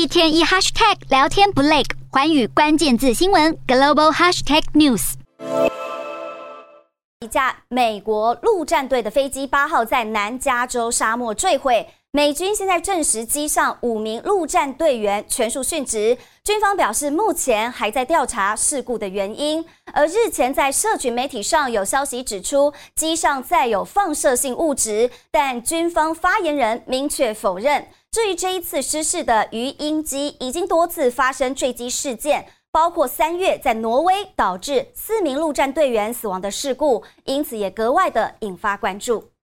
一天一 hashtag 聊天不累，寰宇关键字新闻 global hashtag news。一架美国陆战队的飞机八号在南加州沙漠坠毁。美军现在证实机上五名陆战队员全数殉职，军方表示目前还在调查事故的原因。而日前在社群媒体上有消息指出机上载有放射性物质，但军方发言人明确否认。至于这一次失事的鱼鹰机，已经多次发生坠机事件，包括三月在挪威导致四名陆战队员死亡的事故，因此也格外的引发关注。